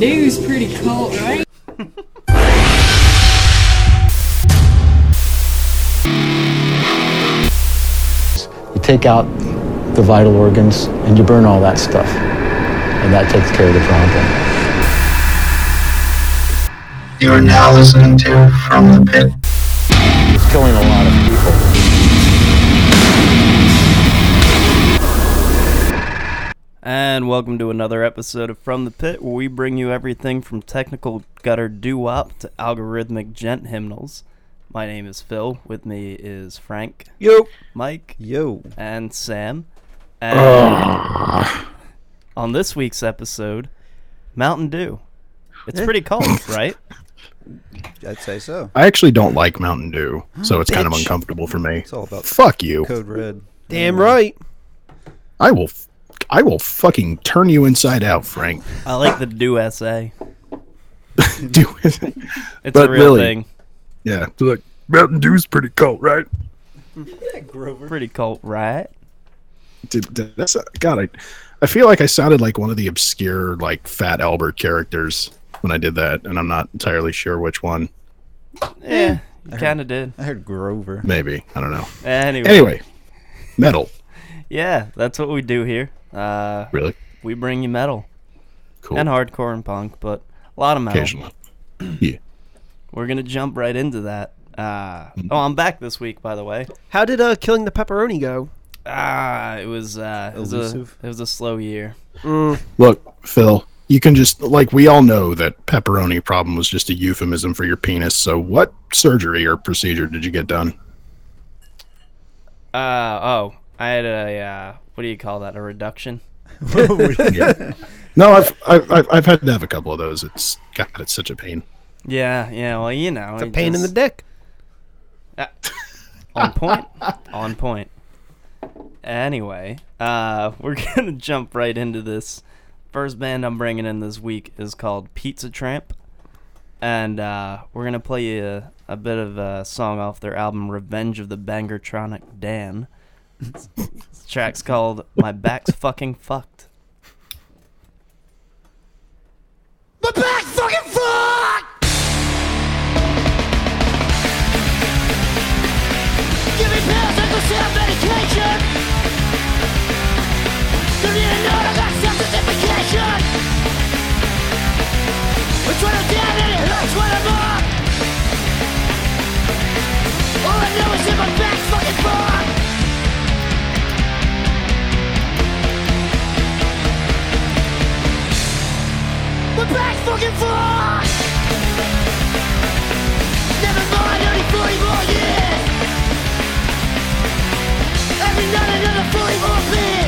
Dew's pretty cool, right? You take out the vital organs and you burn all that stuff. And that takes care of the problem. You are now listening to From the Pit. It's killing a And welcome to another episode of From the Pit, where we bring you everything from technical gutter doo wop to algorithmic gent hymnals. My name is Phil. With me is Frank, Yo. Mike, Yo. and Sam. And on this week's episode, Mountain Dew. It's eh. pretty cold, right? I'd say so. I actually don't like Mountain Dew, so it's kind of uncomfortable for me. It's all about Fuck you. code red. Damn right. I will f- I will fucking turn you inside out, Frank. I like the Dew SA. Do it. It's But a real really- thing. Yeah. So like Mountain Dew's pretty cold, right? Grover pretty cold, right? Dude, th- that's God. I, I feel like I sounded like one of the obscure like Fat Albert characters when I did that, and I'm not entirely sure which one. Yeah, eh, you kind of did. I heard Grover. Maybe I don't know. Anyway, Anyway, metal. yeah, that's what we do here. Uh, Really we bring you metal cool. and hardcore and punk, but a lot of metal. Occasionally. yeah. We're gonna jump right into that. Uh, oh, I'm back this week, by the way. How did uh killing the pepperoni go? Ah, it was uh, it was a it was a slow year. Look, Phil, you can just like we all know that pepperoni problem was just a euphemism for your penis. So, what surgery or procedure did you get done? Uh oh, I had a uh, what do you call that? A reduction. No, I've I've I've, I've had to have a couple of those. It's God, it's such a pain. Yeah, yeah. Well, you know, It's a it pain in the just- dick. on point on point anyway uh we're gonna jump right into this first band i'm bringing in this week is called pizza tramp and uh we're gonna play you a, a bit of a song off their album revenge of the bangertronic dan this track's called my back's fucking fucked. My back fucking fucked! Give me pills and self-medication Don't need to know I got self-identification It's when I'm down and it hurts when I'm up. All I know is that my back's fucking fucked My back's fucking fucked! Never mind, only 40 more years! Every night another 40 more beers!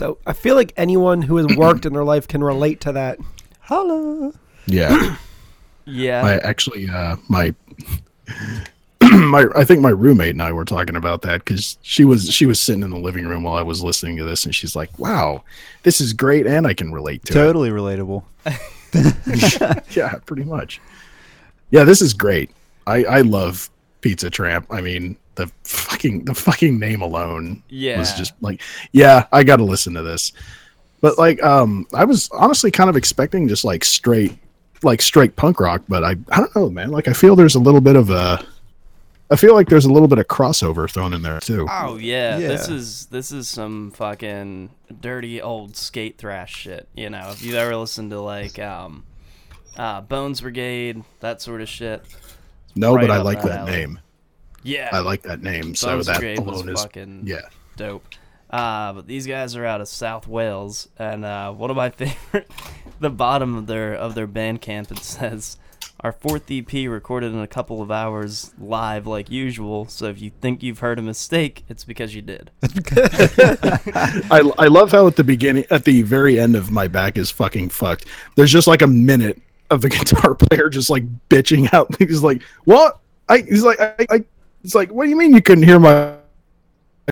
So I feel like anyone who has worked in their life can relate to that. Holla. Yeah, yeah I actually uh my. my I think my roommate and I were talking about that because she was she was sitting in the living room while I was listening to this and she's like, "Wow, this is great and I can relate to it." Totally relatable. yeah, pretty much. Yeah, this is great. I I love Pizza Tramp. I mean, the fucking the fucking name alone Yeah. was just like, yeah, I got to listen to this. But like, um, I was honestly kind of expecting just like straight, like straight punk rock. But I I don't know, man. Like, I feel there's a little bit of a. I feel like there's a little bit of crossover thrown in there too. Oh yeah, this is this is some fucking dirty old skate thrash shit. You know, if you've ever listened to like um, uh, Bones Brigade, that sort of shit. no, right but I like that that alley. name. Yeah, I like that name. So Bones that Brigade was alone is fucking yeah. dope. Uh, but these guys are out of South Wales, and uh, one of my favorite, the bottom of their of their band camp it says, our fourth EP recorded in a couple of hours live like usual. So if you think you've heard a mistake, it's because you did. I, I love how at the beginning, at the very end of my back is fucking fucked. There's just like a minute of the guitar player just like bitching out. He's like, "What?" I he's like, I, I it's like, "What do you mean you couldn't hear my?"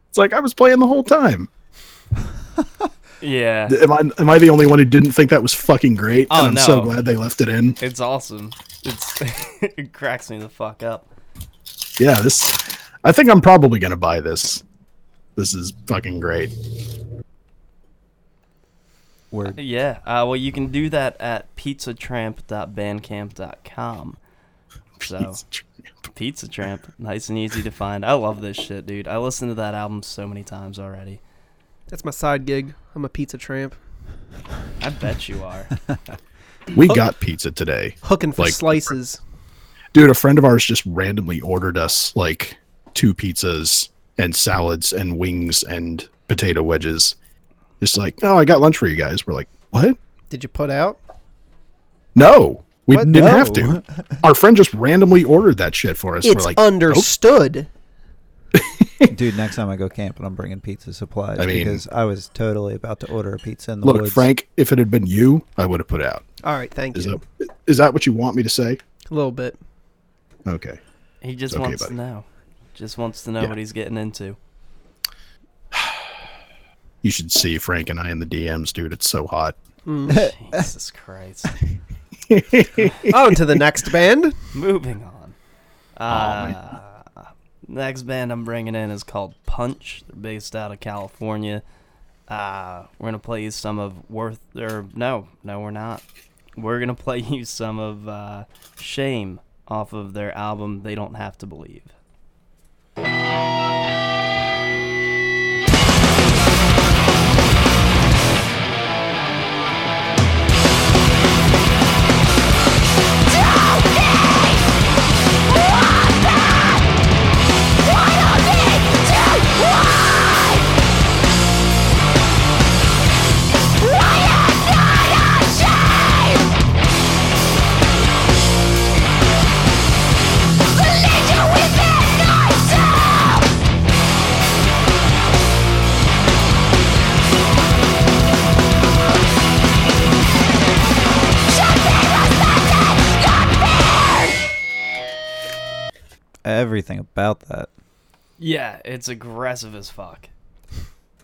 It's like I was playing the whole time. Yeah. Am I am I the only one who didn't think that was fucking great? Oh, and I'm so glad they left it in. It's awesome. It's it cracks me the fuck up. Yeah, this. I think I'm probably gonna buy this. This is fucking great. Word. Yeah. Uh, well, you can do that at pizzatramp.bandcamp.com. So, Pizza Tramp, nice and easy to find. I love this shit, dude. I listened to that album so many times already. That's my side gig. I'm a pizza tramp. I bet you are. We got pizza today. Hooking for Like- slices. Dude, a friend of ours just randomly ordered us like two pizzas and salads and wings and potato wedges. Just like, oh, I got lunch for you guys. We're like, what? Did you put out? No, we What? didn't No. have to. Our friend just randomly ordered that shit for us. It's We're like, understood. Dude, next time I go camping, I'm bringing pizza supplies I mean- because I was totally about to order a pizza in the look, woods. Frank, if it had been you, I would have put out. All right, thank Is you. that is that what you want me to say? A little bit. Okay. He just Okay, wants buddy. to know. Just wants to know Yeah. what he's getting into. You should see Frank and I in the DMs, dude. It's so hot. Jesus Christ. On to the next band. Moving on. man. Uh, next band I'm bringing in is called Punch. They're based out of California. Uh, we're gonna play you some of Worth. Or no, no, we're not. We're gonna play you some of uh, Shame off of their album They Don't Have to Believe. Everything about that. Yeah, it's aggressive as fuck.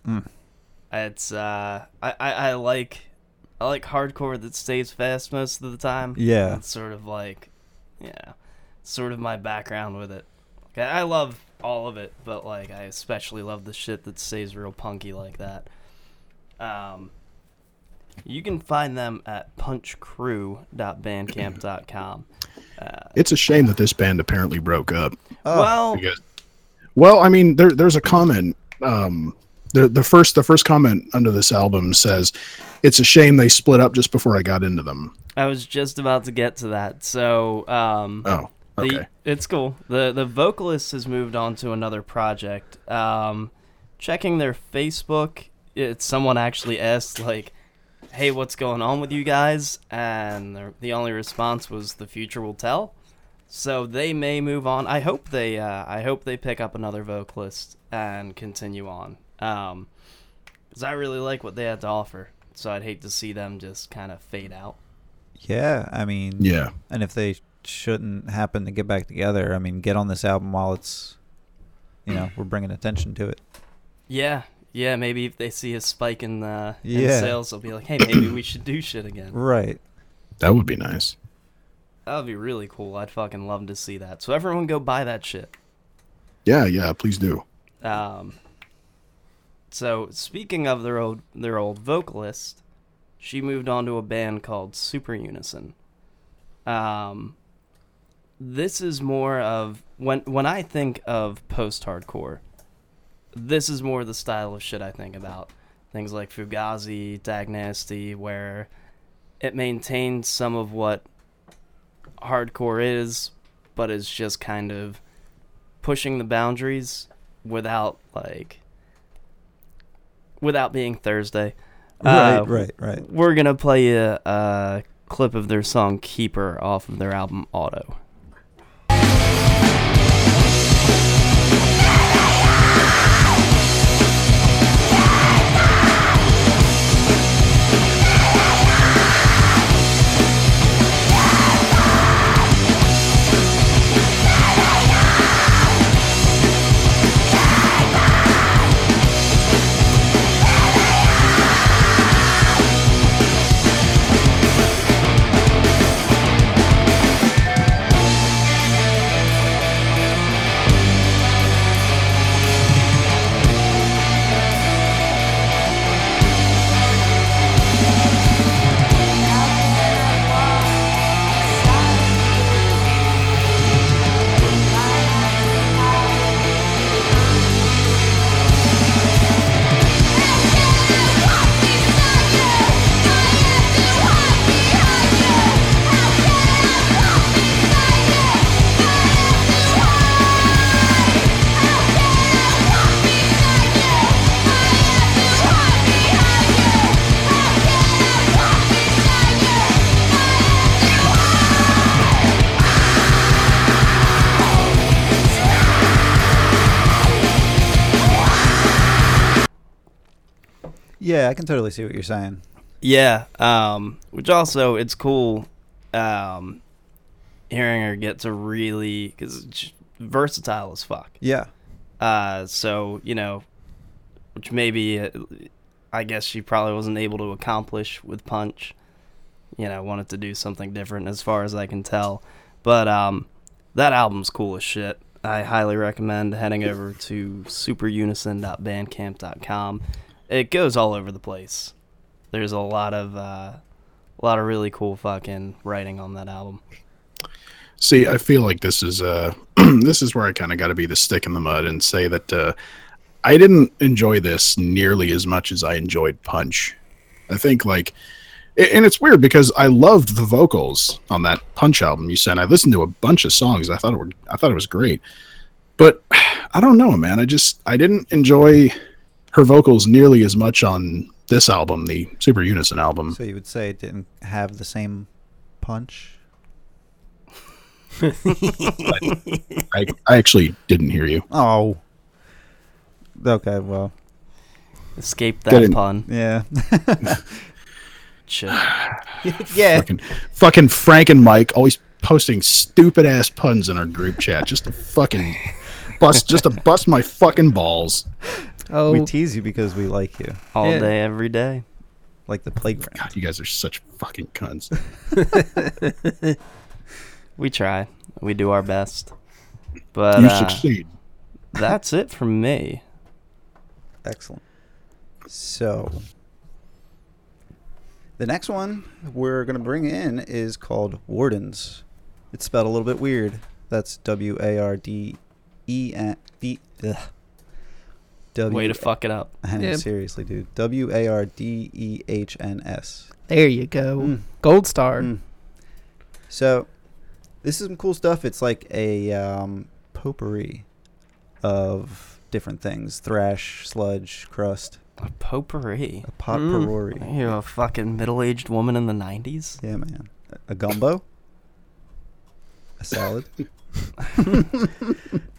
Mm. It's uh, I, I I like I like hardcore that stays fast most of the time. Yeah. it's sort of like, yeah, sort of my background with it. Okay, I love all of it, but like I especially love the shit that stays real punky like that. Um, you can find them at punchcrew.bandcamp.com. Uh, It's a shame that this band apparently broke up. Well, Because, well, I mean, there, there's a comment. Um, the the first the first comment under this album says, "It's a shame they split up just before I got into them." I was just about to get to that. So, um, Oh, the, okay. it's cool. the The vocalist has moved on to another project. Um, checking their Facebook, it, someone actually asked like, "Hey, what's going on with you guys?" And the, the only response was, "The future will tell." So they may move on. I hope they. Uh, I hope they pick up another vocalist and continue on. Um, because I really like what they had to offer. So I'd hate to see them just kind of fade out. Yeah, I mean, Yeah. And if they shouldn't happen to get back together, I mean, get on this album while it's, you know, we're bringing attention to it. Yeah, yeah. Maybe if they see a spike in, uh, in Yeah. sales, they'll be like, "Hey, maybe we should do shit again." Right. That would be nice. That would be really cool. I'd fucking love to see that. So everyone, go buy that shit. Yeah, yeah. Please do. Um. So speaking of their old their old vocalist, she moved on to a band called Super Unison. Um. This is more of when when I think of post hardcore. This is more the style of shit I think about. Things like Fugazi, Dag Nasty, where it maintains some of what hardcore is, but is just kind of pushing the boundaries without like without being Thursday. Right, Uh, right, right. We're gonna play you a clip of their song Keeper off of their album Auto. Yeah, I can totally see what you're saying. Yeah, um, which also it's cool um, hearing her get to really because it's versatile as fuck. Yeah. Uh, so you know, which maybe uh, I guess she probably wasn't able to accomplish with Punch. You know, wanted to do something different as far as I can tell. But um, that album's cool as shit. I highly recommend heading over to superunison.bandcamp.com. It goes all over the place. There's a lot of uh, a lot of really cool fucking writing on that album. See, I feel like this is uh this is where I kind of got to be the stick in the mud and say that uh, I didn't enjoy this nearly as much as I enjoyed Punch. I think like, and it's weird because I loved the vocals on that Punch album you sent. I listened to a bunch of songs. I thought it were I thought it was great, but I don't know, man. I just I didn't enjoy her vocals nearly as much on this album, the Super Unison album. So you would say it didn't have the same punch? I I actually didn't hear you. Oh. Okay, well, Escape that in. pun. yeah. Shit. yeah. Fucking, fucking Frank and Mike always posting stupid ass puns in our group chat just to fucking bust, just to bust my fucking balls. Oh, We tease you because we like you. All Yeah. day, every day. Like the playground. God, you guys are such fucking cunts. We try. We do our best. But you uh, succeed. that's it from me. Excellent. So, the next one we're going to bring in is called Wardens. It's spelled a little bit weird. That's W A R D E N D. ugh. W- Way to fuck it up. I know, Yeah. seriously, dude. W A R D E H N S. there you go. Mm. Gold star. Mm. So, this is some cool stuff. It's like a um, potpourri of different things: thrash, sludge, crust, A potpourri. a potpourri. Are you a fucking middle-aged woman in the '90s? Yeah, man. A- A gumbo, a salad.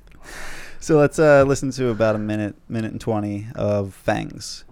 so let's uh, listen to about a minute, minute and twenty of fangs.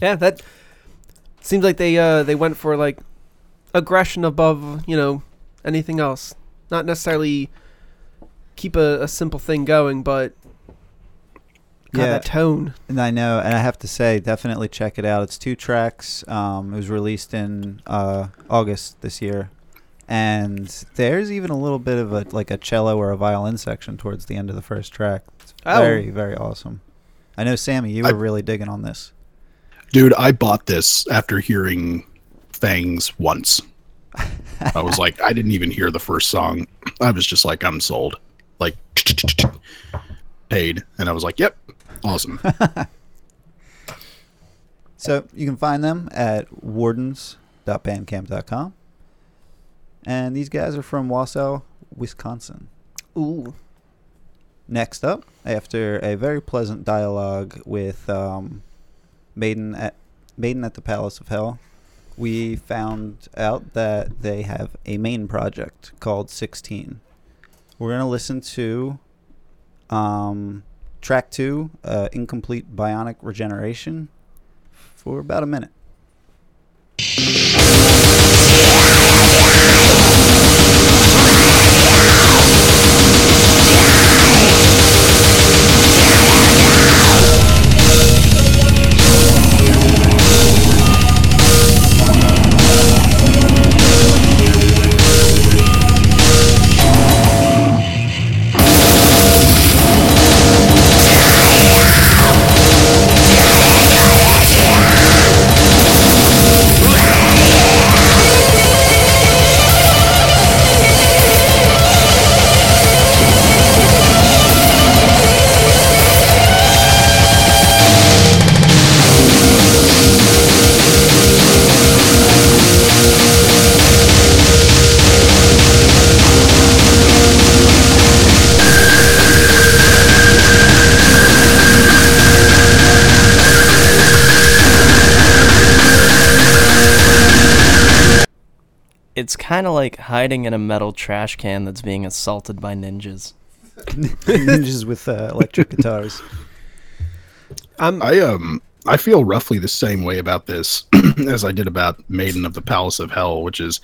Yeah, that seems like they uh they went for like aggression above you know anything else. Not necessarily keep a, a simple thing going, but got Yeah. that tone. And I know, and I have to say, definitely check it out. It's two tracks. Um, it was released in uh, August this year, and there's even a little bit of a like a cello or a violin section towards the end of the first track. It's Oh. very, very awesome. I know, Sammy, you I- were really digging on this. Dude, I bought this after hearing Fangs once. I was like, I didn't even hear the first song. I was just like, I'm sold. Like, paid. And I was like, yep, awesome. So you can find them at wardens.bandcamp.com. And these guys are from Wausau, Wisconsin. Ooh. Next up, after a very pleasant dialogue with um, Maiden at Maiden at the Palace of Hell, we found out that they have a main project called 16. We're gonna listen to um, track two, uh, Incomplete Bionic Regeneration, for about a minute. Kind of like hiding in a metal trash can that's being assaulted by ninjas. Ninjas with uh, electric guitars. I'm I um I feel roughly the same way about this as I did about Maiden of the Palace of Hell, which is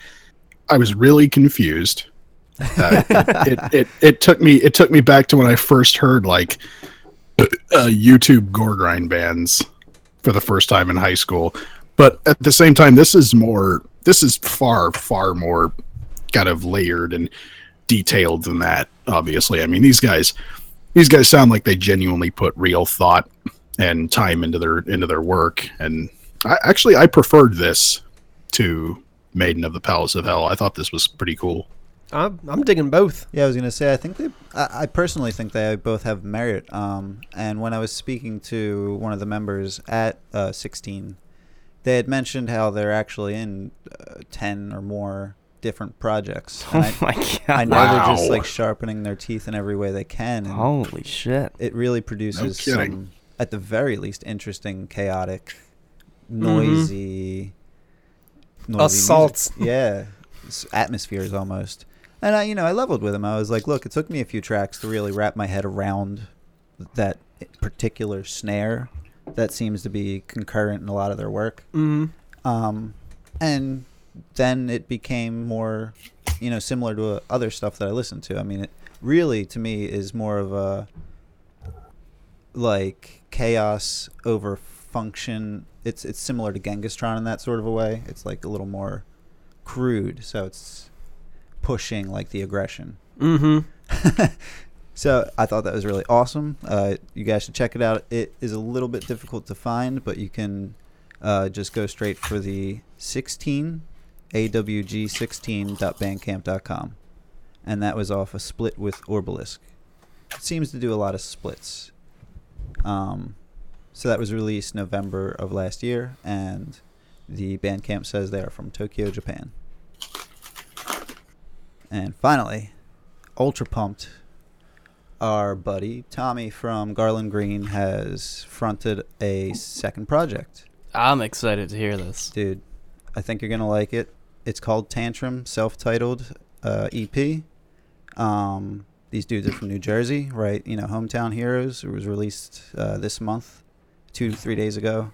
I was really confused. Uh, it, it, it it took me it took me back to when I first heard like uh, YouTube gore grind bands for the first time in high school. But at the same time, this is more this is far far more kind of layered and detailed than that. Obviously, I mean these guys these guys sound like they genuinely put real thought and time into their into their work and I, actually i preferred this to maiden of the palace of hell i thought this was pretty cool I'm, I'm digging both. Yeah, I was gonna say. I think they. I, I personally think they both have merit. Um, and when I was speaking to one of the members at uh, 16, they had mentioned how they're actually in uh, 10 or more different projects. And Oh I, my god! I know they're just like sharpening their teeth in every way they can. And Holy shit! it really produces kidding. some, at the very least, interesting, chaotic, noisy, noisy music. Assaults. Yeah, atmospheres almost. And I, you know, I leveled with him. I was like, look, it took me a few tracks to really wrap my head around that particular snare that seems to be concurrent in a lot of their work. Mm. Um, and then it became more, you know, similar to uh, other stuff that I listened to. I mean, it really, to me, is more of a like chaos over function. It's it's similar to Genghis Gengistron in that sort of a way. It's like a little more crude, so it's pushing like the aggression. Mm-hmm. So I thought that was really awesome. Uh, you guys should check it out. It is a little bit difficult to find, but you can uh, just go straight for the 16 awg16.bandcamp.com, and that was off a split with Orbalisk. It seems to do a lot of splits. Um, so that was released November of last year, and the Bandcamp says they are from Tokyo, Japan. And finally, ultra pumped our buddy Tommy from Garland Green has fronted a second project. I'm excited to hear this. Dude, I think you're going to like it. It's called Tantrum, self titled uh, EP. Um, these dudes are from New Jersey, right? You know, Hometown Heroes. It was released uh, this month, two, to three days ago.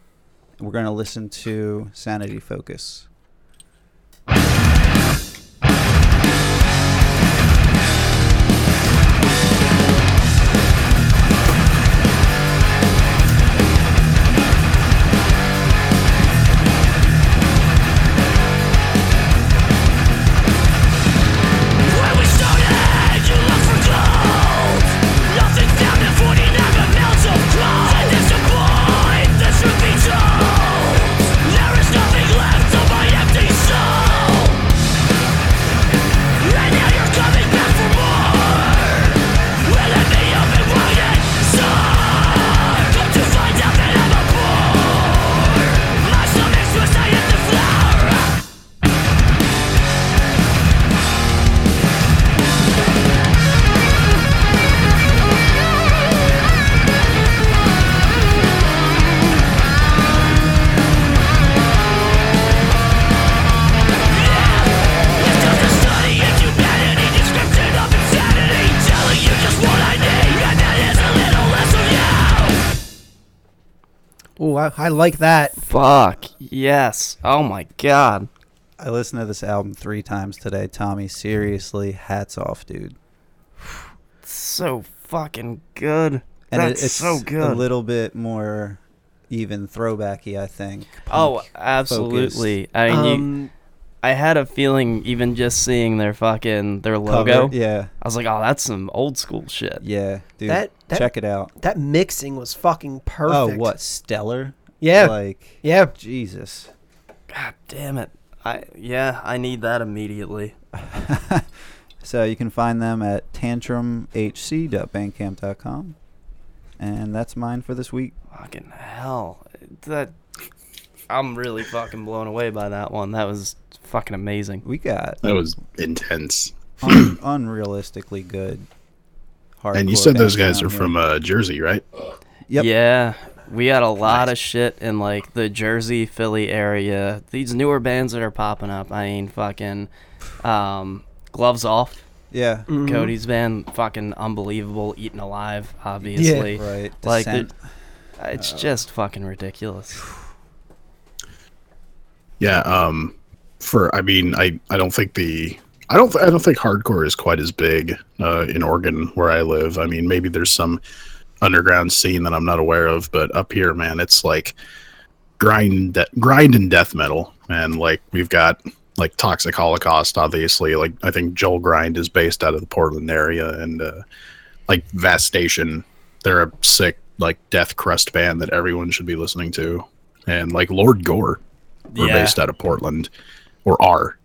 We're going to listen to Sanity Focus. Of. Oh, I, I like that. Fuck yes. Oh my god. I listened to this album three times today, Tommy. Seriously, hats off, dude. So fucking good. And That's it, it's so a little bit more even throwbacky, I think. oh, punk absolutely. I mean, you, Um, I had a feeling even just seeing their fucking their cover. logo. Yeah, I was like, oh, that's some old school shit. yeah, dude. That- that- check it out. that mixing was fucking perfect. Oh, what stellar? Yeah. like yeah. Jesus. God damn it. I yeah, I need that immediately. So you can find them at tantrumhc.bandcamp.com. And that's mine for this week. Fucking hell. That I'm really fucking blown away by that one. That was fucking amazing. We got That was intense. un- unrealistically good. And you said those guys are around from uh, Jersey, right? Yep. Yeah. We had a lot of shit in like the Jersey, Philly area. These newer bands that are popping up. I mean, fucking um, Gloves Off. Yeah. Mhm. Cody's band, fucking unbelievable. Eaten Alive, obviously. Yeah, Right. Like, Descent. It's just fucking ridiculous. Yeah. Um. For I mean, I I don't think the I don't I don't think hardcore is quite as big uh, in Oregon where I live. I mean, maybe there's some underground scene that I'm not aware of, but up here, man, it's like grind de- grind and death metal, and like we've got like Toxic Holocaust, obviously. Like I think Joel Grind is based out of the Portland area, and uh, like Vastation, Station, they're a sick like death crust band that everyone should be listening to, and like Lord Gore we're Yeah. based out of Portland, or are.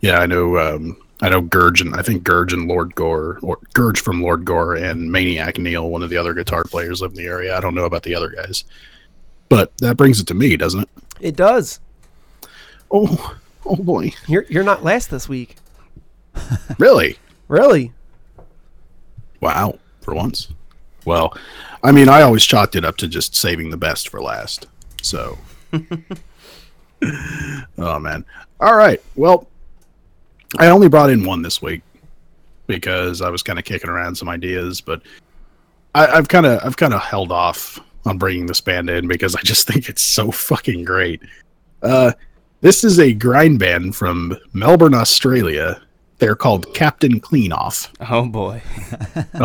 Yeah, I know. Um, I know Gurge and I think Gurge and Lord Gore, or Gurge from Lord Gore, and Maniac Neil, one of the other guitar players, live in the area. I don't know about the other guys, but that brings it to me, doesn't it? It does. Oh, oh boy, You're you're not last this week. really? Really? Wow, for once. Well, I mean, I always chalked it up to just saving the best for last. So, oh man. All right. Well, I only brought in one this week because I was kind of kicking around some ideas, but I, I've kind of I've kind of held off on bringing this band in because I just think it's so fucking great. Uh, this is a grind band from Melbourne, Australia. They're called Captain Cleanoff. Oh boy.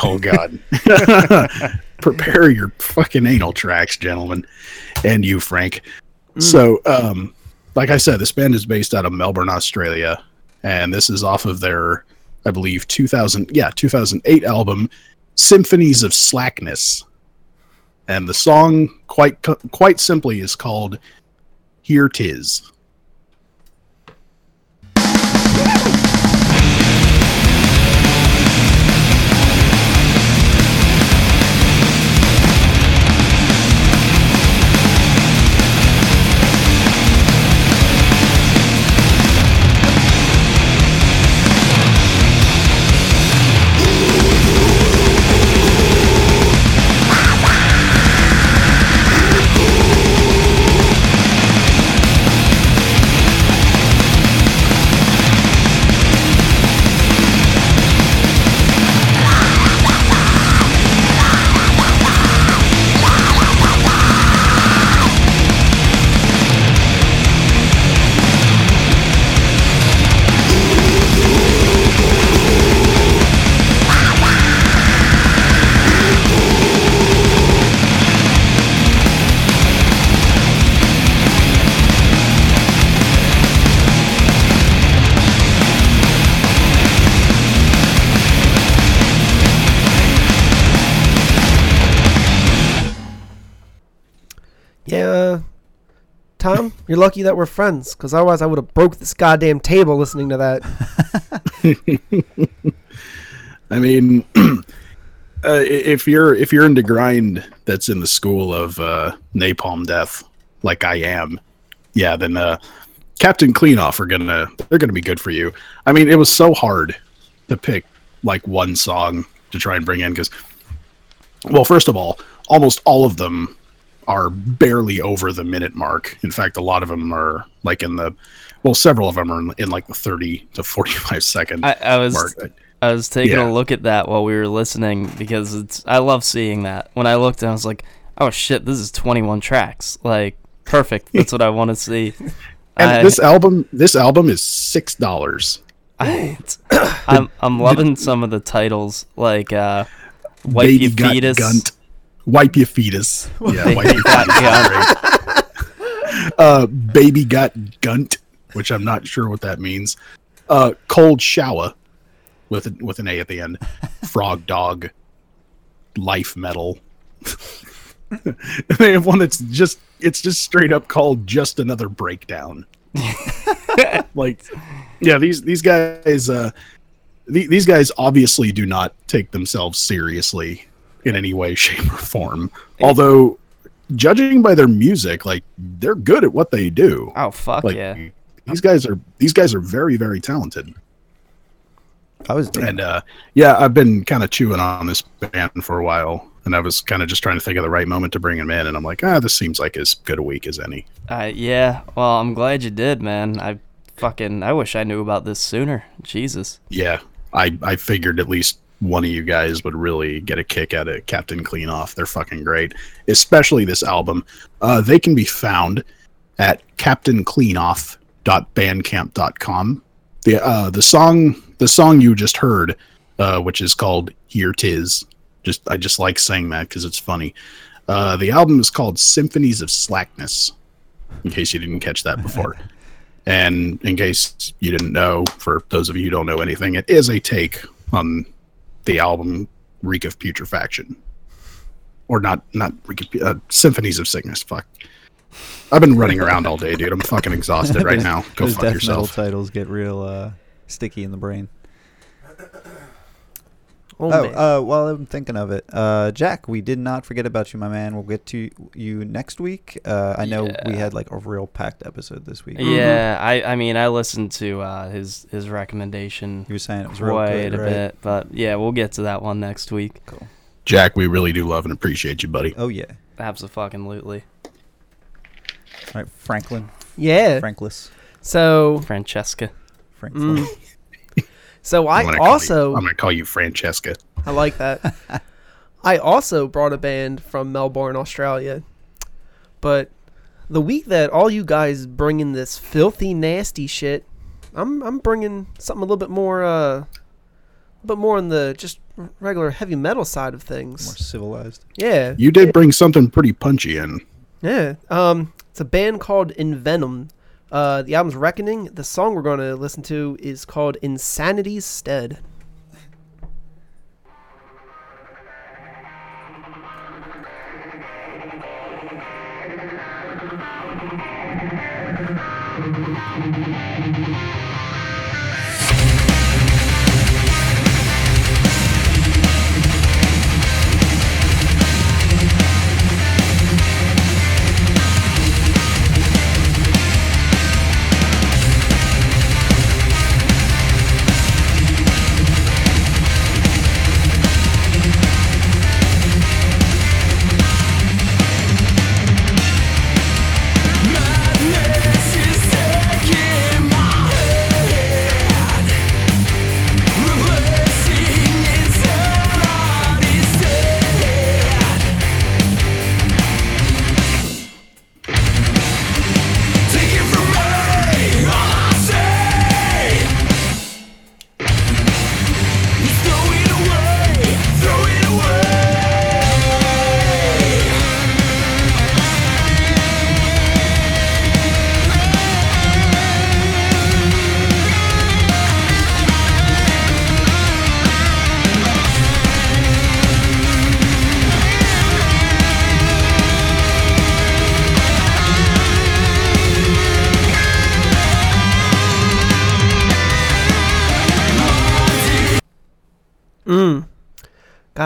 Oh God! Prepare your fucking anal tracks, gentlemen, and you, Frank. So, um, like I said, this band is based out of Melbourne, Australia, and this is off of their, I believe, 2000, yeah, 2008 album, Symphonies of Slackness, and the song, quite quite simply, is called "Here Tis." You're lucky that we're friends, because otherwise I would have broke this goddamn table listening to that. I mean, uh, if you're if you're into grind that's in the school of uh, napalm death, like I am, yeah, then uh, Captain Cleanoff are gonna they're gonna be good for you. I mean, it was so hard to pick like one song to try and bring in because, well, first of all, almost all of them are barely over the minute mark. In fact, a lot of them are like in the well, several of them are in, in like the thirty to forty-five second I, I was mark. I was taking Yeah. a look at that while we were listening because it's I love seeing that. When I looked, I was like, "Oh shit, this is 21 tracks. Like perfect. That's what I want to see." And I, this album, this album is six dollars. I, I'm I'm loving some of the titles like uh, "Wipe Baby Your Gut Fetus." Gunt. Wipe your fetus. Yeah, Baby wipe your Gut fetus. Great. uh, baby gut gunt, which I'm not sure what that means. Uh, cold shower, with a, with an A at the end. Frog dog. Life metal. they have one that's just it's just straight up called just another breakdown. like, yeah, these these guys uh, the, these guys obviously do not take themselves seriously in any way, shape, or form. Although, judging by their music, like they're good at what they do. Oh fuck Like yeah! these guys are these guys are very very talented. I was And uh, yeah, I've been kind of chewing on this band for a while, and I was kind of just trying to think of the right moment to bring him in, and I'm like, ah, this seems like as good a week as any. Uh, yeah. Well, I'm glad you did, man. I fucking I wish I knew about this sooner. Jesus. Yeah, I I figured at least one of you guys would really get a kick out of Captain Cleanoff. They're fucking great, especially this album. Uh, they can be found at captaincleanoff.bandcamp.com. The uh, the song the song you just heard, uh, which is called "Here Tis." Just I just like saying that because it's funny. Uh, the album is called Symphonies of Slackness. In case you didn't catch that before. And in case you didn't know, for those of you who don't know anything, it is a take on the album Reek of Putrefaction. Or not, not Reek of, uh, Symphonies of Sickness. Fuck. I've been running around all day, dude. I'm fucking exhausted right now. Go Those fuck death yourself. metal titles get real uh, sticky in the brain. Oh, Oh, man. uh, while I'm thinking of it, uh, Jack, we did not forget about you, my man. We'll get to you next week. Uh, I know we had like a real packed episode this week. Yeah, I I mean I listened to uh, his his recommendation You were saying it was real quite good, a right? bit, but yeah, we'll get to that one next week. Cool. Jack, we really do love and appreciate you, buddy. Oh yeah. Absolutely. All right, Franklin, yeah. Franklis, So, Francesca. Franklin. mm. so I I'm gonna you- also I'm going to call you Francesca. I like that. I also brought a band from Melbourne, Australia. But the week that all you guys bring in this filthy, nasty shit, I'm I'm bringing something a little bit more, uh, a bit more on the just regular heavy metal side of things. More civilized. Yeah, You did bring something pretty punchy in. yeah. Um, it's a band called Envenom. Uh, the album's Reckoning. The song we're going to listen to is called Insanity's Stead.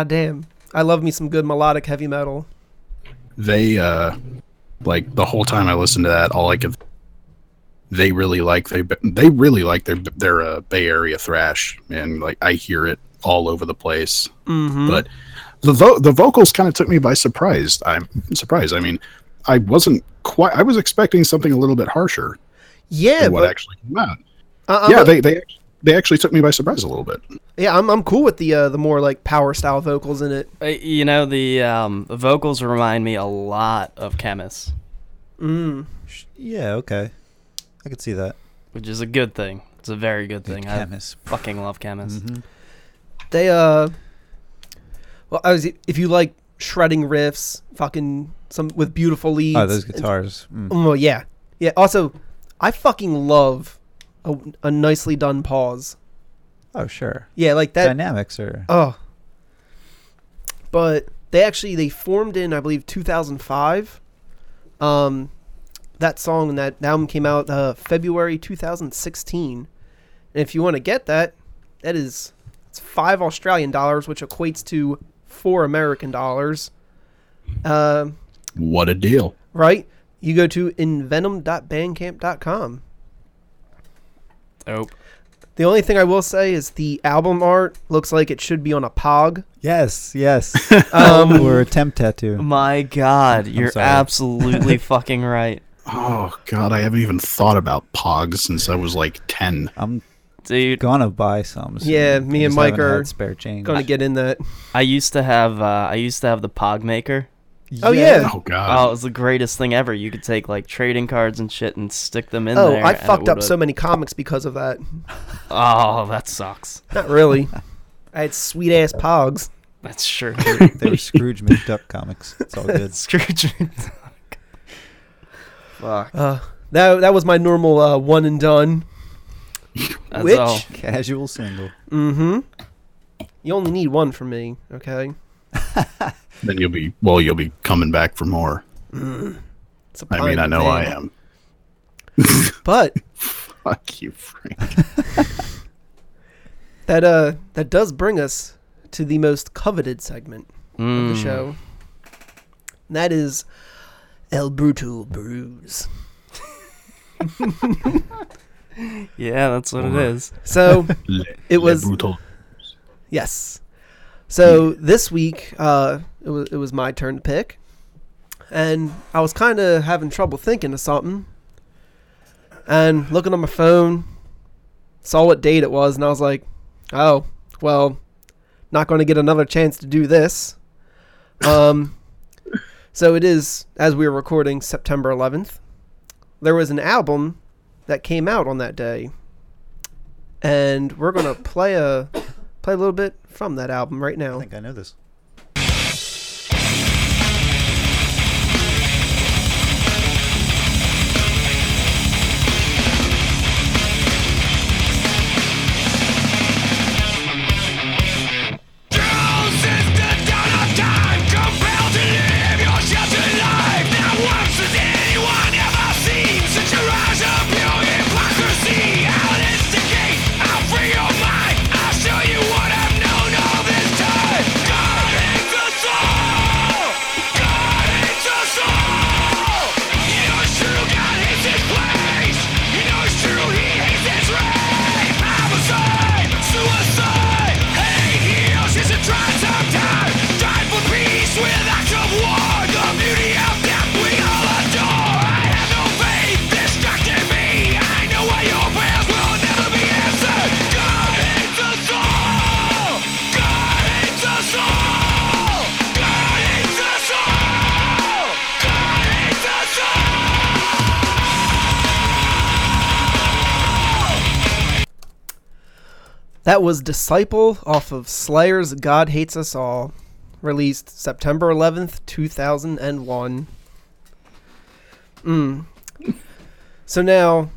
God damn. I love me some good melodic heavy metal. They uh, like the whole time I listened to that, all I could. They really like they they really like their their uh, Bay Area thrash, and like I hear it all over the place. Mm-hmm. But the vo- the vocals kind of took me by surprise. I'm surprised. I mean, I wasn't quite. I was expecting something a little bit harsher yeah, than what actually came out. I'm yeah, a- they they they actually took me by surprise a little bit. yeah, I'm I'm cool with the uh, the more like power style vocals in it. Uh, You know the um, the vocals remind me a lot of Chemist, Mm. Yeah, okay. I could see that. which is a good thing. It's a very good thing. I Chemist. fucking love Chemist. Mhm. They uh, well, I was if you like shredding riffs, fucking some with beautiful leads. Oh, those and- guitars. Mm. Oh yeah, yeah. Also, I fucking love a, a nicely done pause. Oh, sure. Yeah, like that. Dynamics are. Oh. But they actually they formed in I believe 2005. Um that song and that album came out uh February 2016. And if you want to get that, that is it's 5 Australian dollars which equates to 4 American dollars. Um What a deal! right? You go to invenom.bandcamp.com. Dope. The only thing I will say is the album art looks like it should be on a pog. Yes, yes. Um, or a temp tattoo. My God, you're sorry. absolutely fucking right, Oh God, I haven't even thought about Pogs since I was like ten. I'm dude. gonna buy some. soon. Yeah, me I and just Mike are spare change. Going to get in that. I used to have uh, I used to have the Pog Maker. Oh, yeah. Oh Oh, God, it was the greatest thing ever. You could take like trading cards and shit and stick them in Oh, there. I fucked up so many comics because of that. Oh, that sucks. Not really. I had sweet ass pogs. That's true. They were Scrooge McDuck comics. It's all good. Scrooge. Fuck. Uh, that that was my normal uh, one and done. That's Which? all. Casual single. Mm-hmm. You only need one from me, okay? Then you'll be well. You'll be coming back for more. It's a I mean, I of know I am. But Fuck you, Frank. that uh that does bring us to the most coveted segment of the Mm. show. And that is El Brutal Bruise. Yeah, that's what it Alright. So It was- brutal. Yes. So this week, uh, it was it was my turn to pick, and I was kind of having trouble thinking of something, and looking on my phone, saw what date it was, and I was like, "Oh, well, not going to get another chance to do this." Um, so it is as we are recording September 11th. There was an album that came out on that day, and we're gonna play a play a little bit from that album right now. I think I know this. That was Disciple off of Slayer's God Hates Us All, released September 11th, 2001. Mm. So now,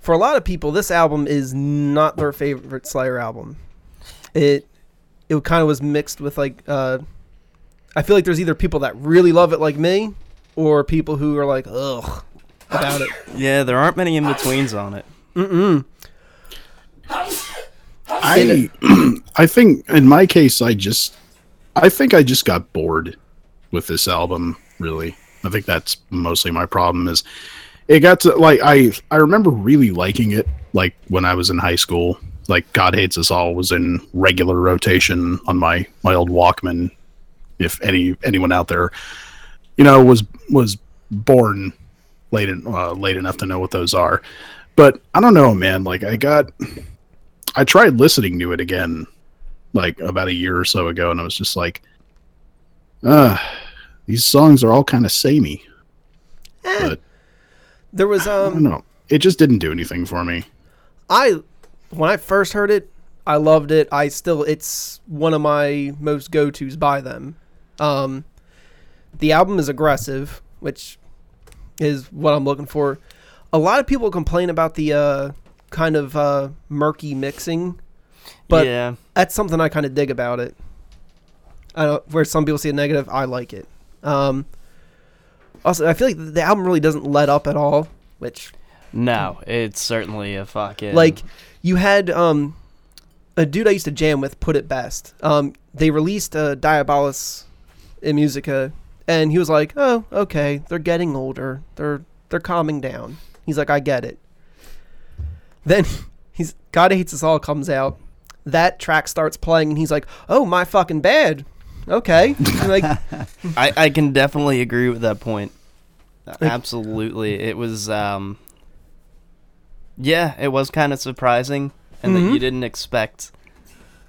for a lot of people, this album is not their favorite Slayer album. It it kind of was mixed with like uh I feel like there's either people that really love it like me or people who are like ugh about it. Yeah, there aren't many in betweens on it. Mm-mm. I I think in my case, I just I think I just got bored with this album. Really, I think that's mostly my problem. Is it got to like I I remember really liking it like when I was in high school. Like God hates us all was in regular rotation on my my old Walkman. If any anyone out there, you know, was was born late en- uh, late enough to know what those are, but I don't know, man. Like I got, I tried listening to it again, like about a year or so ago, and I was just like, uh, these songs are all kind of samey. But There was um know. It just didn't do anything for me. I when I first heard it, I loved it. I still it's one of my most go-tos by them. Um the album is aggressive, which is what I'm looking for. A lot of people complain about the uh kind of uh murky mixing, but yeah, that's something I kind of dig about it. I don't where some people see a negative, I like it. Um also, I feel like the album really doesn't let up at all, which no, it's certainly a fucking like you had um a dude I used to jam with put it best. Um they released a Diabolus in Musica and he was like, "Oh, okay, they're getting older. They're they're calming down." He's like, "I get it." Then he's God hates us all comes out. That track starts playing and he's like, "Oh, my fucking bad." Okay. I'm like I, I can definitely agree with that point. Absolutely. It was um Yeah, it was kind of surprising and that Mhm. you didn't expect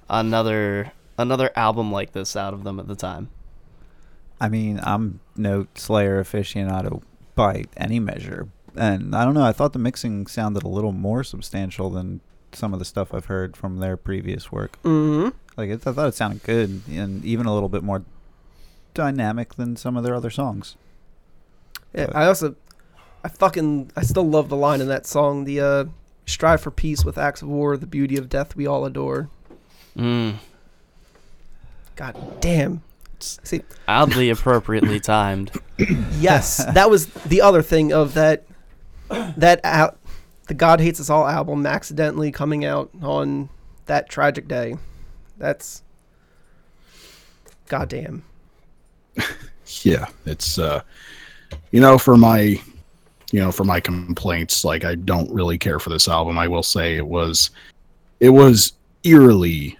another another album like this out of them at the time. I mean, I'm no Slayer aficionado by any measure, and I don't know. I thought the mixing sounded a little more substantial than some of the stuff I've heard from their previous work. mhm. Like it, I thought it sounded good, and even a little bit more dynamic than some of their other songs. Yeah, But- I also, I fucking, I still love the line in that song. The uh, strive for peace with acts of war, the beauty of death we all adore. Mm. God damn. See, Oddly appropriately timed. yes, that was the other thing of that, that out, the God Hates Us All album accidentally coming out on that tragic day. That's, goddamn. Yeah, it's uh, you know, for my, you know, for my complaints, like I don't really care for this album. I will say it was, it was eerily,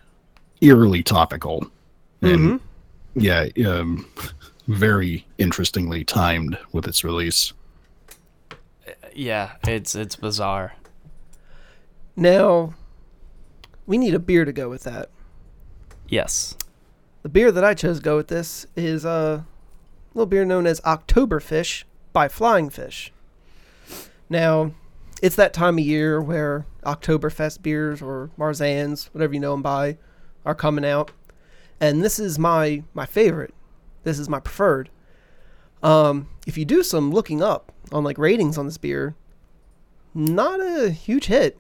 eerily topical, and yeah, um, very interestingly timed with its release. Yeah, it's it's bizarre. Now, we need a beer to go with that. Yes. The beer that I chose to go with this is a little beer known as Oktoberfish by Flying Fish. Now, it's that time of year where Oktoberfest beers or Märzens, whatever you know them by, are coming out, and this is my my favorite. This is my preferred. Um, if you do some looking up on like ratings on this beer, not a huge hit.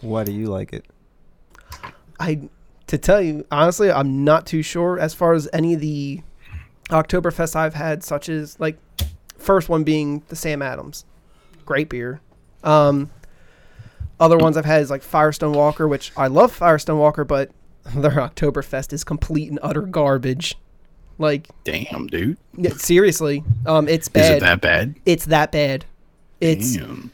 Why do you like it? I to tell you honestly, I'm not too sure as far as any of the Oktoberfest I've had, such as like first one being the Sam Adams, great beer. Um, other ones I've had is like Firestone Walker, which I love Firestone Walker, but their Oktoberfest is complete and utter garbage. Like Damn, dude, yeah, seriously, um, it's bad. is it that bad? it's that bad. It's Damn.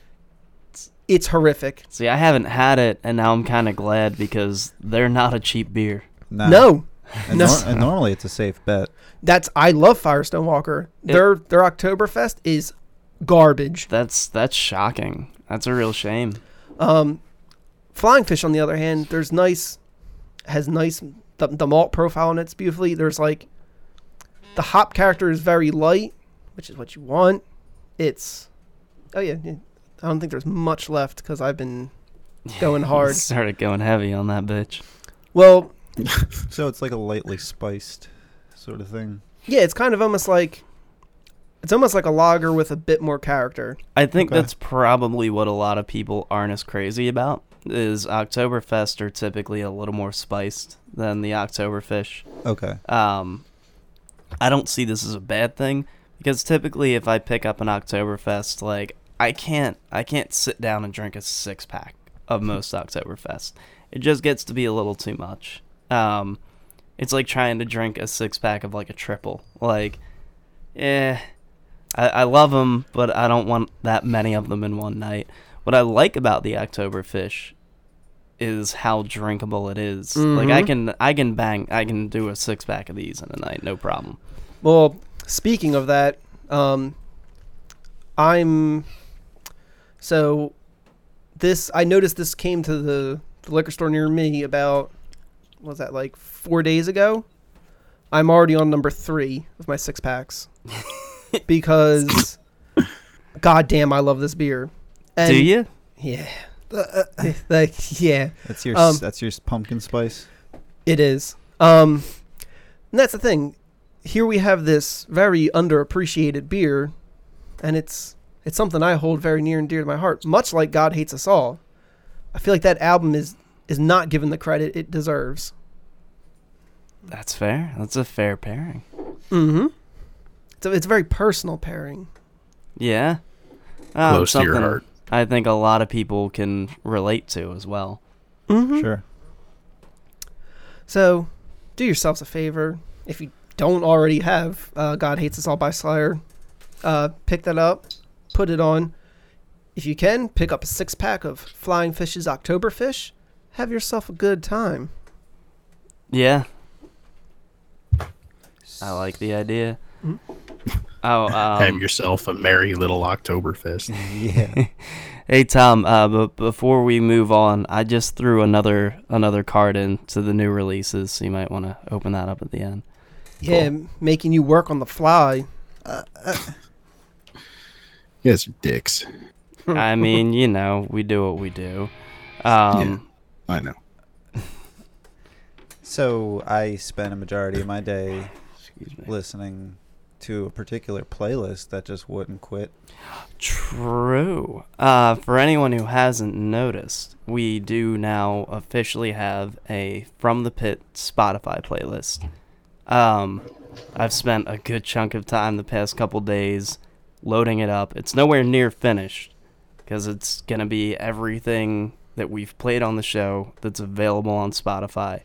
it's it's horrific. See, I haven't had it, and now I'm kind of glad because they're not a cheap beer. Nah. No, And, no. nor- and normally it's a safe bet. That's I love Firestone Walker. Their their Oktoberfest is garbage. That's that's shocking. That's a real shame. Um, Flying Fish, on the other hand, there's nice, has nice the, the malt profile in it's beautifully. There's like the hop character is very light, which is what you want. It's oh yeah, yeah. I don't think there's much left because I've been going hard. Started going heavy on that bitch. Well, So it's like a lightly spiced sort of thing. yeah, it's kind of almost like it's almost like a lager with a bit more character. I think Okay. that's probably what a lot of people aren't as crazy about. Is Oktoberfest are typically a little more spiced than the Oktoberfish. Okay. Um, I don't see this as a bad thing because typically if I pick up an Oktoberfest, like I can't, I can't sit down and drink a six pack of most Oktoberfest. It just gets to be a little too much. Um, It's like trying to drink a six pack of like a triple. Like, eh, I, I love them, but I don't want that many of them in one night. What I like about the Oktoberfish is how drinkable it is. Like I Mhm. can I can bang I can do a six pack of these in a night, no problem. Well, speaking of that, um, I'm so this. I noticed this came to the, the liquor store near me about what was that like four days ago. I'm already on number three of my six packs because, god damn, I love this beer. And do you? Yeah. like yeah, That's your Um, that's your pumpkin spice. it is. Um, and that's the thing. Here we have this very underappreciated beer, and it's it's something I hold very near and dear to my heart. Much like God Hates Us All, I feel like that album is is not given the credit it deserves. That's fair. That's a fair pairing. Mm-hmm. So it's a very personal pairing. Yeah. Um, Close to your something heart. I think a lot of people can relate to as well. Mm-hmm. Sure. So, do yourselves a favor if you don't already have uh, "God Hates Us All" by Slayer. Uh, pick that up, put it on. If you can, pick up a six pack of Flying Fish's Oktoberfish. Have yourself a good time. Yeah. I like the idea. Mhm. Oh, um, Have yourself a merry little Oktoberfest. Yeah. Hey Tom, uh, but before we move on, I just threw another another card in to the new releases, so you might want to open that up at the end. Yeah, m- making you work on the fly. You guys are dicks. I mean, you know, we do what we do. Um, I know. So I spent a majority of my day Excuse me. listening to a particular playlist that just wouldn't quit. True. Uh, for anyone who hasn't noticed, we do now officially have a From the Pit Spotify playlist. Um, I've spent a good chunk of time the past couple days loading it up. It's nowhere near finished because it's going to be everything that we've played on the show that's available on Spotify.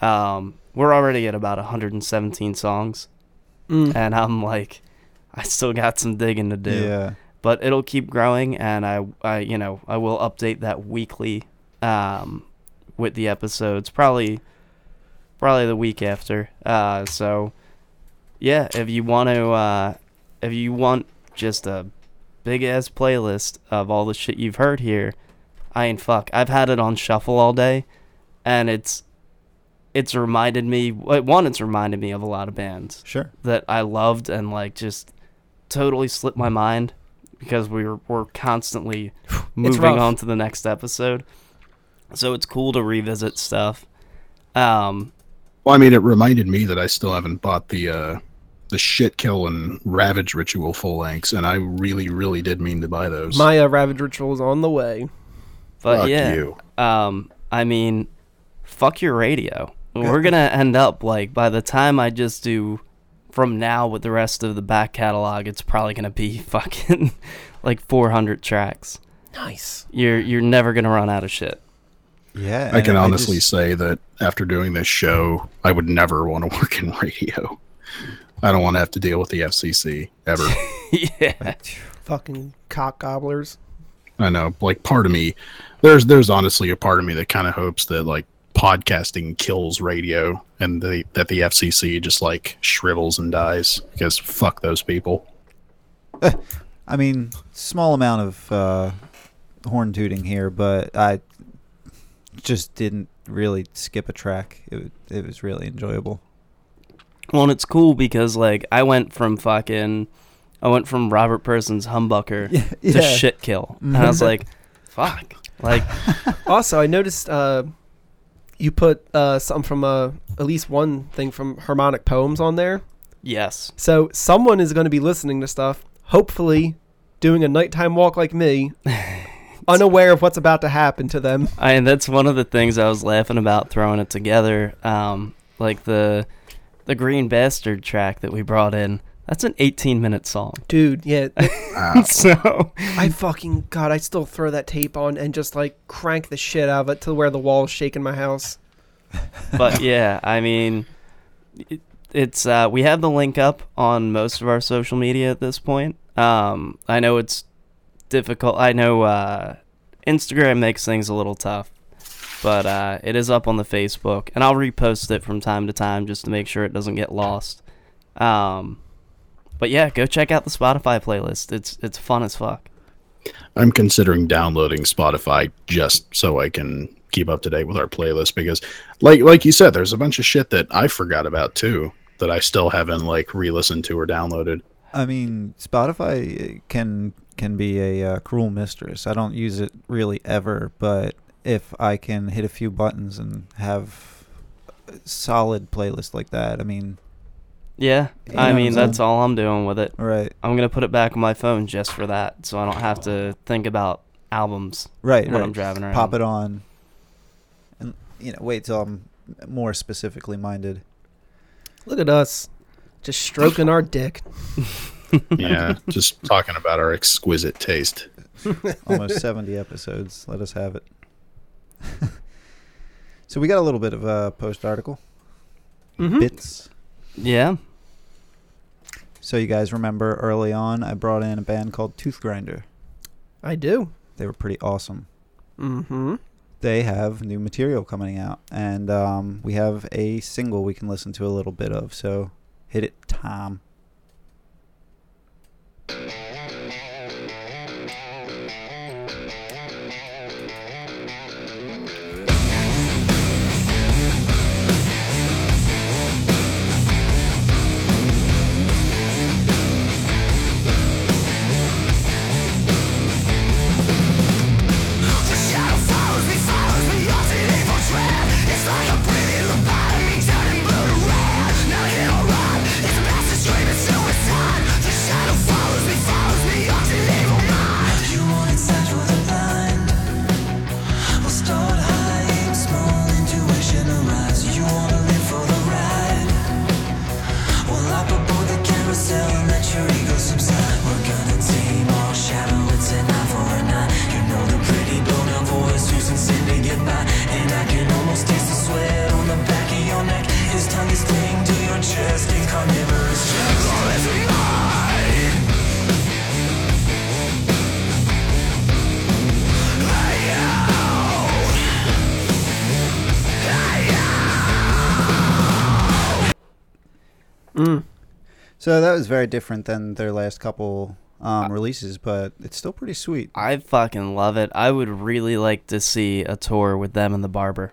Um, we're already at about 117 songs, Mm. and I'm like, I still got some digging to do Yeah. but it'll keep growing and I, I you know i will update that weekly um, with the episodes probably probably the week after uh, so yeah if you want to uh, if you want just a big ass playlist of all the shit you've heard here i ain't fuck i've had it on shuffle all day and it's it's reminded me one it's reminded me of a lot of bands Sure. that I loved and like just totally slipped my mind because we were we're constantly moving on to the next episode. So it's cool to revisit stuff. Um, Well, I mean, it reminded me that I still haven't bought the uh, the shit kill and ravage ritual full lengths, and I really, really did mean to buy those. My uh, Ravage Ritual is on the way. but Fuck yeah, you. um, I mean, fuck your radio. We're gonna end up like by the time I just do from now with the rest of the back catalog, it's probably gonna be fucking like 400 tracks. Nice. You're you're never gonna run out of shit. Yeah. I can honestly just- say that after doing this show, I would never want to work in radio. I don't want to have to deal with the FCC ever. yeah. Fucking cock gobblers. I know, like part of me, there's there's honestly a part of me that kind of hopes that like podcasting kills radio and the, that the FCC just like shrivels and dies because fuck those people. I mean, small amount of uh, horn tooting here, but I just didn't really skip a track. It it was really enjoyable. Well, and it's cool because like I went from fucking, I went from Robert Pehrson's Humbucker Yeah, to yeah. shit kill, and I was like, fuck, like Also, I noticed uh, you put uh, something from uh, at least one thing from Harmonic Poems on there. yes, So someone is going to be listening to stuff, hopefully doing a nighttime walk like me, unaware of what's about to happen to them. I and that's one of the things I was laughing about throwing it together. Um, like the the Green Bastard track that we brought in. That's an 18 minute song. Dude, yeah, Ah, so I fucking god, I still throw that tape on and just like crank the shit out of it to where the wall's shaking my house. but yeah, I mean, it, it's uh, we have the link up on most of our social media at this point. Um, I know it's difficult. I know uh, Instagram makes things a little tough, but uh, it is up on the Facebook, and I'll repost it from time to time just to make sure it doesn't get lost. Um, but yeah, go check out the Spotify playlist. It's it's fun as fuck. I'm considering downloading Spotify just so I can keep up to date with our playlist because like like you said there's a bunch of shit that I forgot about too that I still haven't like re-listened to or downloaded. I mean, Spotify can can be a uh, cruel mistress. I don't use it really ever, but if I can hit a few buttons and have a solid playlist like that, I mean, Yeah, You know I mean that's saying? all I'm doing with it. right, I'm gonna put it back on my phone just for that, so I don't have to think about albums. right, When right. I'm driving around. Pop it on, and you know, wait till I'm more specifically minded. Look at us, just stroking our dick. Yeah, just talking about our exquisite taste. Almost 70 episodes. Let us have it. so we got a little bit of a post article Mhm. bits. Yeah, So you guys remember early on, I brought in a band called Toothgrinder. I do. They were pretty awesome. Mm-hmm. They have new material coming out, and um, we have a single we can listen to a little bit of. So hit it, Tom. Mm. So that was very different than their last couple um, releases, but it's still pretty sweet. I fucking love it. I would really like to see a tour with them and the barber.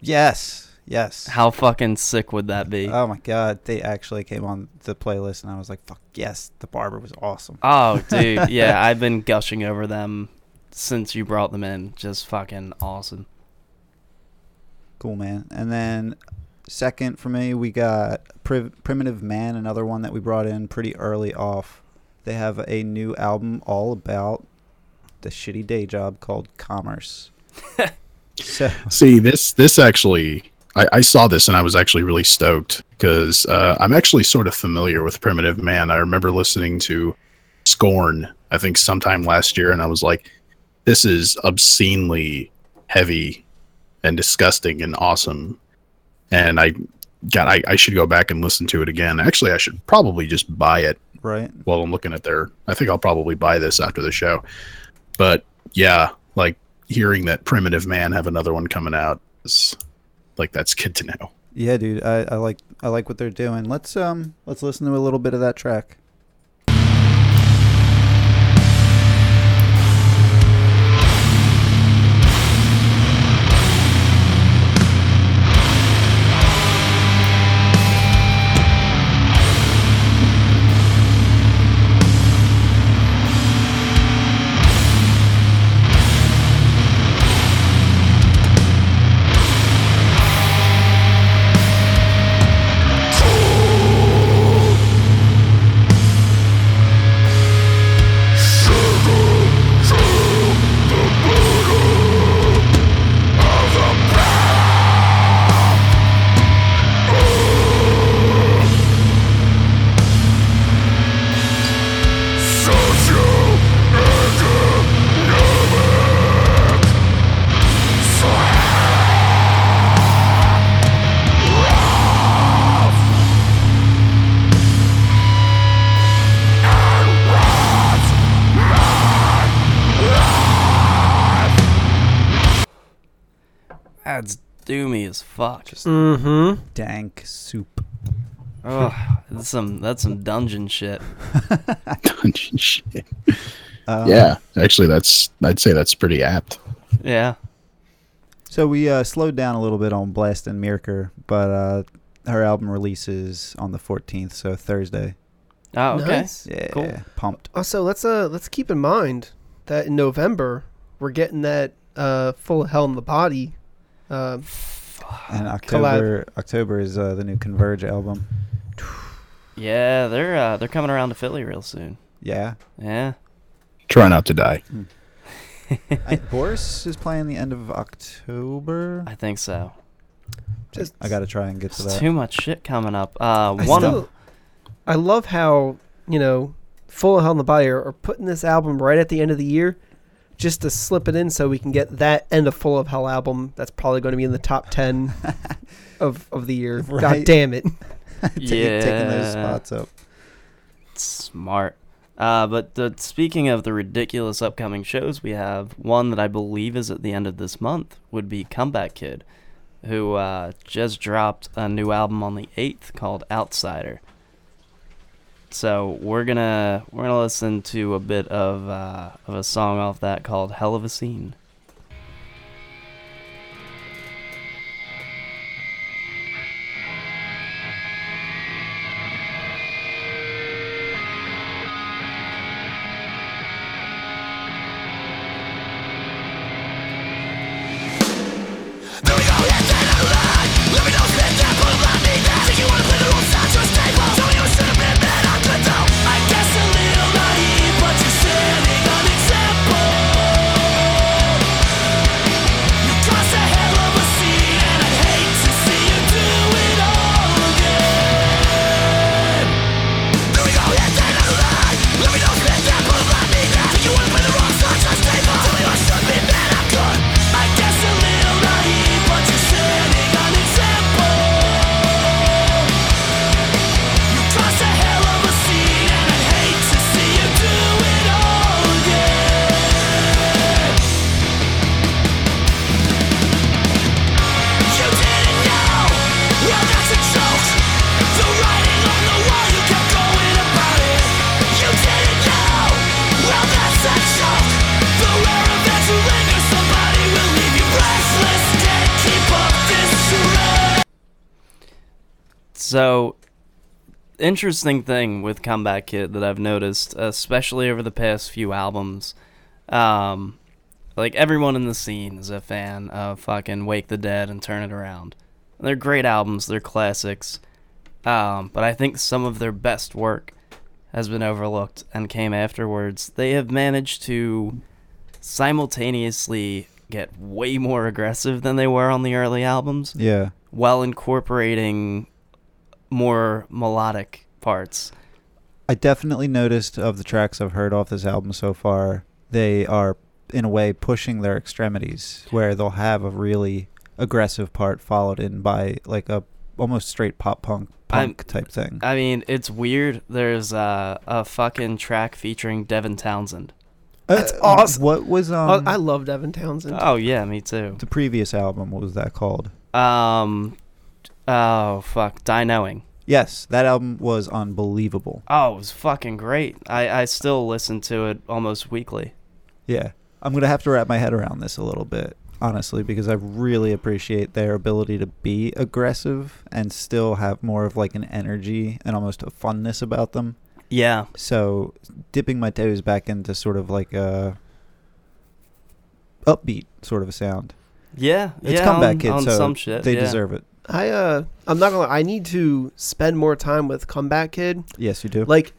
Yes, yes. How fucking sick would that be? Oh my god, they actually came on the playlist, and I was like, "Fuck yes!" The barber was awesome. oh, dude, yeah, I've been gushing over them since you brought them in. Just fucking awesome. Cool, man. And then second for me, we got Pri- Primitive Man, another one that we brought in pretty early off. They have a new album all about the shitty day job called Commerce. so See, this this actually, I, I saw this and I was actually really stoked because uh, I'm actually sort of familiar with Primitive Man. I remember listening to Scorn, I think sometime last year, and I was like, this is obscenely heavy and disgusting and awesome. And I, God, I, I should go back and listen to it again. Actually, I should probably just buy it right, while I'm looking at their. I think I'll probably buy this after the show. But yeah, like hearing that Primitive Man have another one coming out is like that's good to know. yeah, dude, I, I like I like what they're doing. Let's um let's listen to a little bit of that track. Doomy as fuck. Mm-hmm. Dank soup. Oh, that's some that's some dungeon shit. Dungeon shit. Um, yeah, actually, that's I'd say that's pretty apt. Yeah. So we uh, slowed down a little bit on Blast and Myrkur, but uh, her album releases on the 14th, so Thursday. Oh, okay. Nice. Yeah, Cool. pumped. Also, let's uh let's keep in mind that in November we're getting that uh full of hell in the body. Uh, And October, October is uh, the new Converge album. Yeah, they're uh, they're coming around to Philly real soon. Yeah, Yeah. Try not to die. I, Boris is playing the end of October. I think so. just I got to try and get to that. too much shit coming up. Uh, I one still, of I love how you know, full of hell in the body are, are putting this album right at the end of the year, just to slip it in so we can get that end of full of hell album. That's probably going to be in the top ten of of the year. God damn it! Taking- taking those spots up. Smart. Uh, but the, speaking of the ridiculous upcoming shows we have, one that I believe is at the end of this month would be Comeback Kid, who uh, just dropped a new album on the eighth called Outsider. So we're gonna we're gonna listen to a bit of uh, of a song off that called "Hell of a Scene." Interesting thing with Comeback Kid that I've noticed, especially over the past few albums, um, like everyone in the scene is a fan of fucking Wake the Dead and Turn It Around. They're great albums, they're classics, um, but I think some of their best work has been overlooked and came afterwards. They have managed to simultaneously get way more aggressive than they were on the early albums Yeah. while incorporating more melodic parts. I definitely noticed of the tracks I've heard off this album so far, they are in a way pushing their extremities where they'll have a really aggressive part followed in by like a almost straight pop punk I'm- punk type thing. I mean, it's weird. There's uh, a fucking track featuring Devin Townsend. That's Uh, awesome. What was Oh, um I love Devin Townsend. Oh yeah, me too. the previous album? What was that called? Um, oh fuck, Die Knowing. Yes, that album was unbelievable. Oh, it was fucking great. I I still listen to it almost weekly. Yeah. I'm going to have to wrap my head around this a little bit, honestly, because I really appreciate their ability to be aggressive and still have more of like an energy and almost a funness about them. Yeah, So, dipping my toes back into sort of like a upbeat sort of a sound. yeah, It's yeah. comeback on, kid, on so some shit. they yeah. deserve it. I uh, I'm not gonna. lie, I need to spend more time with Comeback Kid. Yes, you do. Like,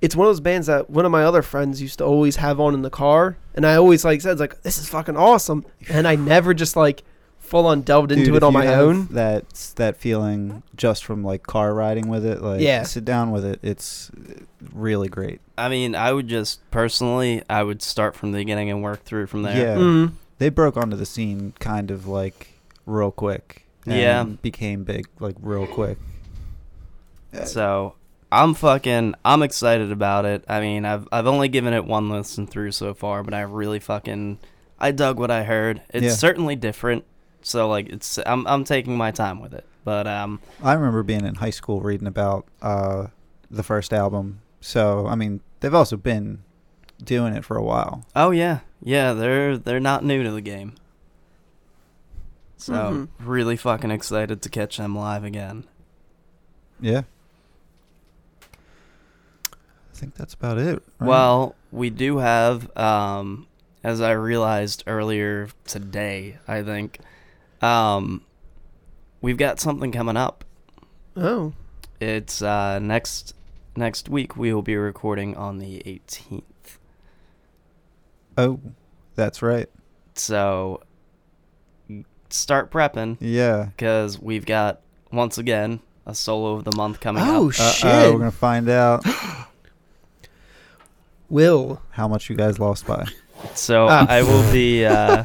it's one of those bands that one of my other friends used to always have on in the car, and I always like said like, "This is fucking awesome," and I never just like full on delved into Dude, it on my own. That that feeling just from like car riding with it, like Yeah. sit down with it. It's really great. I mean, I would just personally, I would start from the beginning and work through from there. Yeah. mm-hmm. They broke onto the scene kind of like real quick. Yeah. became big like real quick. So I'm fucking I'm excited about it. I mean, I've I've only given it one listen through so far, but I really fucking I dug what I heard. It's Yeah. certainly different. So like it's I'm I'm taking my time with it. But um I remember being in high school reading about uh, the first album. So I mean, they've also been doing it for a while. oh yeah. Yeah, they're they're not new to the game. So Mhm. really fucking excited to catch them live again. Yeah. I think that's about it. right? Well, we do have, um, as I realized earlier today, I think, um, we've got something coming up. Oh, It's uh, next next week. We will be recording on the 18th. oh, that's right. So start prepping Yeah. because we've got once again a solo of the month coming oh up. Shit! we're gonna find out Will how much you guys lost by. So Ah. I will be uh,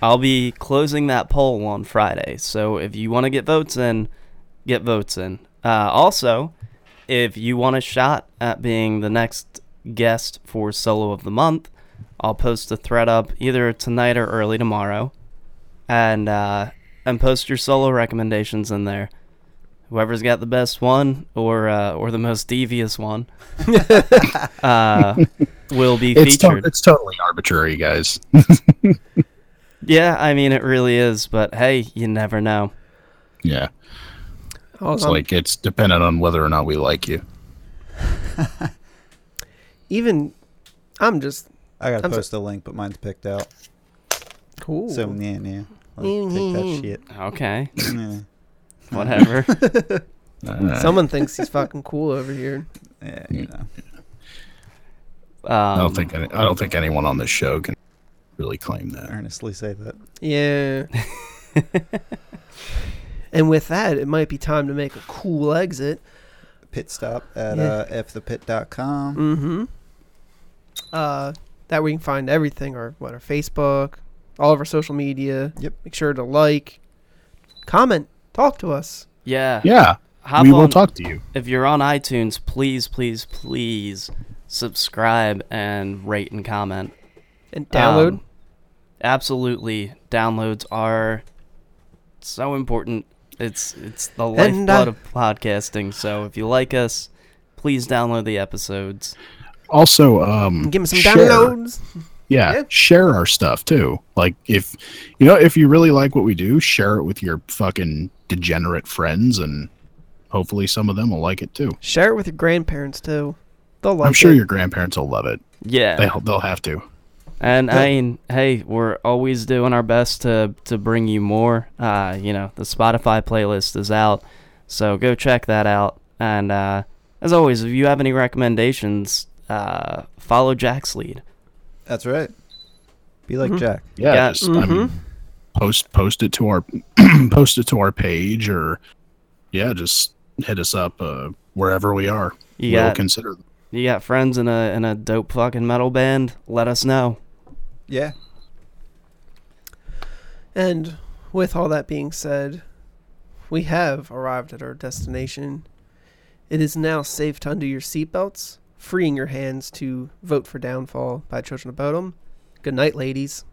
I'll be closing that poll on Friday. So if you want to get votes in, get votes in. Uh, also, if you want a shot at being the next guest for solo of the month, I'll post a thread up either tonight or early tomorrow, and uh, and post your solo recommendations in there. Whoever's got the best one or uh, or the most devious one uh, will be It's to- featured. it's totally arbitrary, guys. Yeah, I mean it really is, but hey, you never know. yeah, it's um, like it's dependent on whether or not we like you. even I'm just I gotta I'm so- post a link, but mine's picked out. cool. So yeah, yeah. Like, take that shit. Okay, Yeah. whatever. Uh, Someone thinks he's fucking cool over here. Yeah, you know. Um, I don't think any, I don't think anyone on this show can really claim that. Earnestly say that. Yeah. and with that, it might be time to make a cool exit. Pit stop at Yeah. uh, fthepit.com. Mm-hmm. Uh, that we can find everything, or what, our Facebook, all of our social media. Yep. Make sure to like, comment, talk to us. Yeah, Yeah, hop we will talk to you. If you're on iTunes, please, please, please subscribe and rate and comment. And download. Um, absolutely, downloads are so important. It's it's the And, lifeblood uh, of podcasting. So if you like us, please download the episodes. Also, um, give me some share. downloads. Yeah, Yeah. share our stuff too. Like if you know if you really like what we do, share it with your fucking degenerate friends, and hopefully some of them will like it too. Share it with your grandparents too. They'll like I'm sure it. your grandparents will love it. Yeah, They they'll have to. And I mean, hey, we're always doing our best to to bring you more. Uh, you know, the Spotify playlist is out, so go check that out. And uh, as always, if you have any recommendations, uh, follow Jack's lead. That's right. Be like Mhm. Jack. Yeah, Yeah, just I mean, mhm. post post it to our post it to our page, or yeah, just hit us up uh, wherever we are. You we'll got consider. you got friends in a in a dope fucking metal band? Let us know. Yeah. And with all that being said, we have arrived at our destination. It is now safe to undo your seatbelts, freeing your hands to vote for Downfall by Children of Bodom. Good night, ladies.